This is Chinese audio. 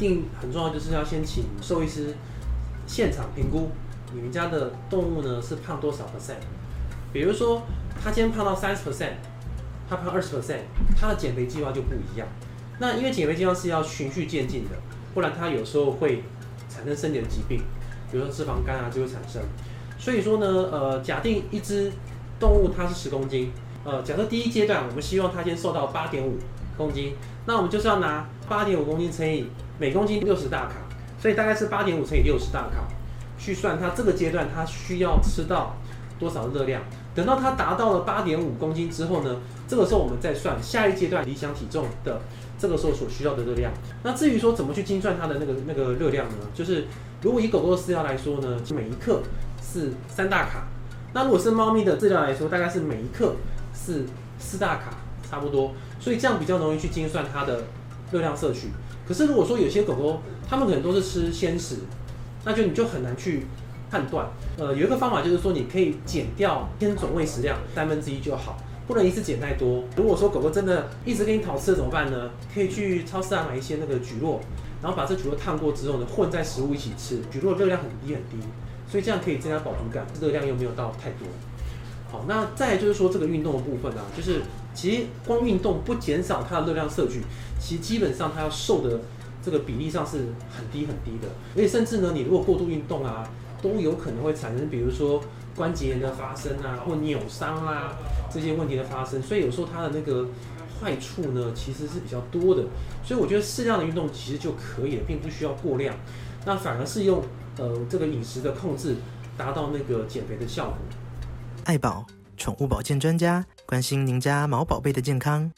定很重要，就是要先请兽医师现场评估你们家的动物呢是胖多少 percent。比如说，他今天胖到三十 percent，他胖二十 percent，他的减肥计划就不一样。那因为减肥计划是要循序渐进的，不然他有时候会产生身体的疾病，比如说脂肪肝啊就会产生。所以说呢，呃，假定一只动物它是十公斤，呃，假设第一阶段我们希望它先瘦到八点五公斤，那我们就是要拿八点五公斤乘以每公斤六十大卡，所以大概是八点五乘以六十大卡，去算它这个阶段它需要吃到多少热量。等到它达到了八点五公斤之后呢，这个时候我们再算下一阶段理想体重的这个时候所需要的热量。那至于说怎么去精算它的那个那个热量呢？就是如果以狗狗的饲料来说呢，每一克是三大卡。那如果是猫咪的饲料来说，大概是每一克是四大卡，差不多。所以这样比较容易去精算它的热量摄取。可是如果说有些狗狗，它们可能都是吃鲜食，那就你就很难去。判断，呃，有一个方法就是说，你可以减掉偏总喂食量三分之一就好，不能一次减太多。如果说狗狗真的一直跟你讨吃的怎么办呢？可以去超市啊买一些那个蒟蒻，然后把这蒟蒻烫过之后呢，混在食物一起吃。蒟蒻热量很低很低，所以这样可以增加饱足感，热量又没有到太多。好，那再就是说这个运动的部分啊，就是其实光运动不减少它的热量摄取，其实基本上它要瘦的这个比例上是很低很低的，而且甚至呢，你如果过度运动啊。都有可能会产生，比如说关节炎的发生啊，或扭伤啊这些问题的发生，所以有时候它的那个坏处呢，其实是比较多的。所以我觉得适量的运动其实就可以了，并不需要过量。那反而是用呃这个饮食的控制，达到那个减肥的效果。爱宝宠物保健专家，关心您家毛宝贝的健康。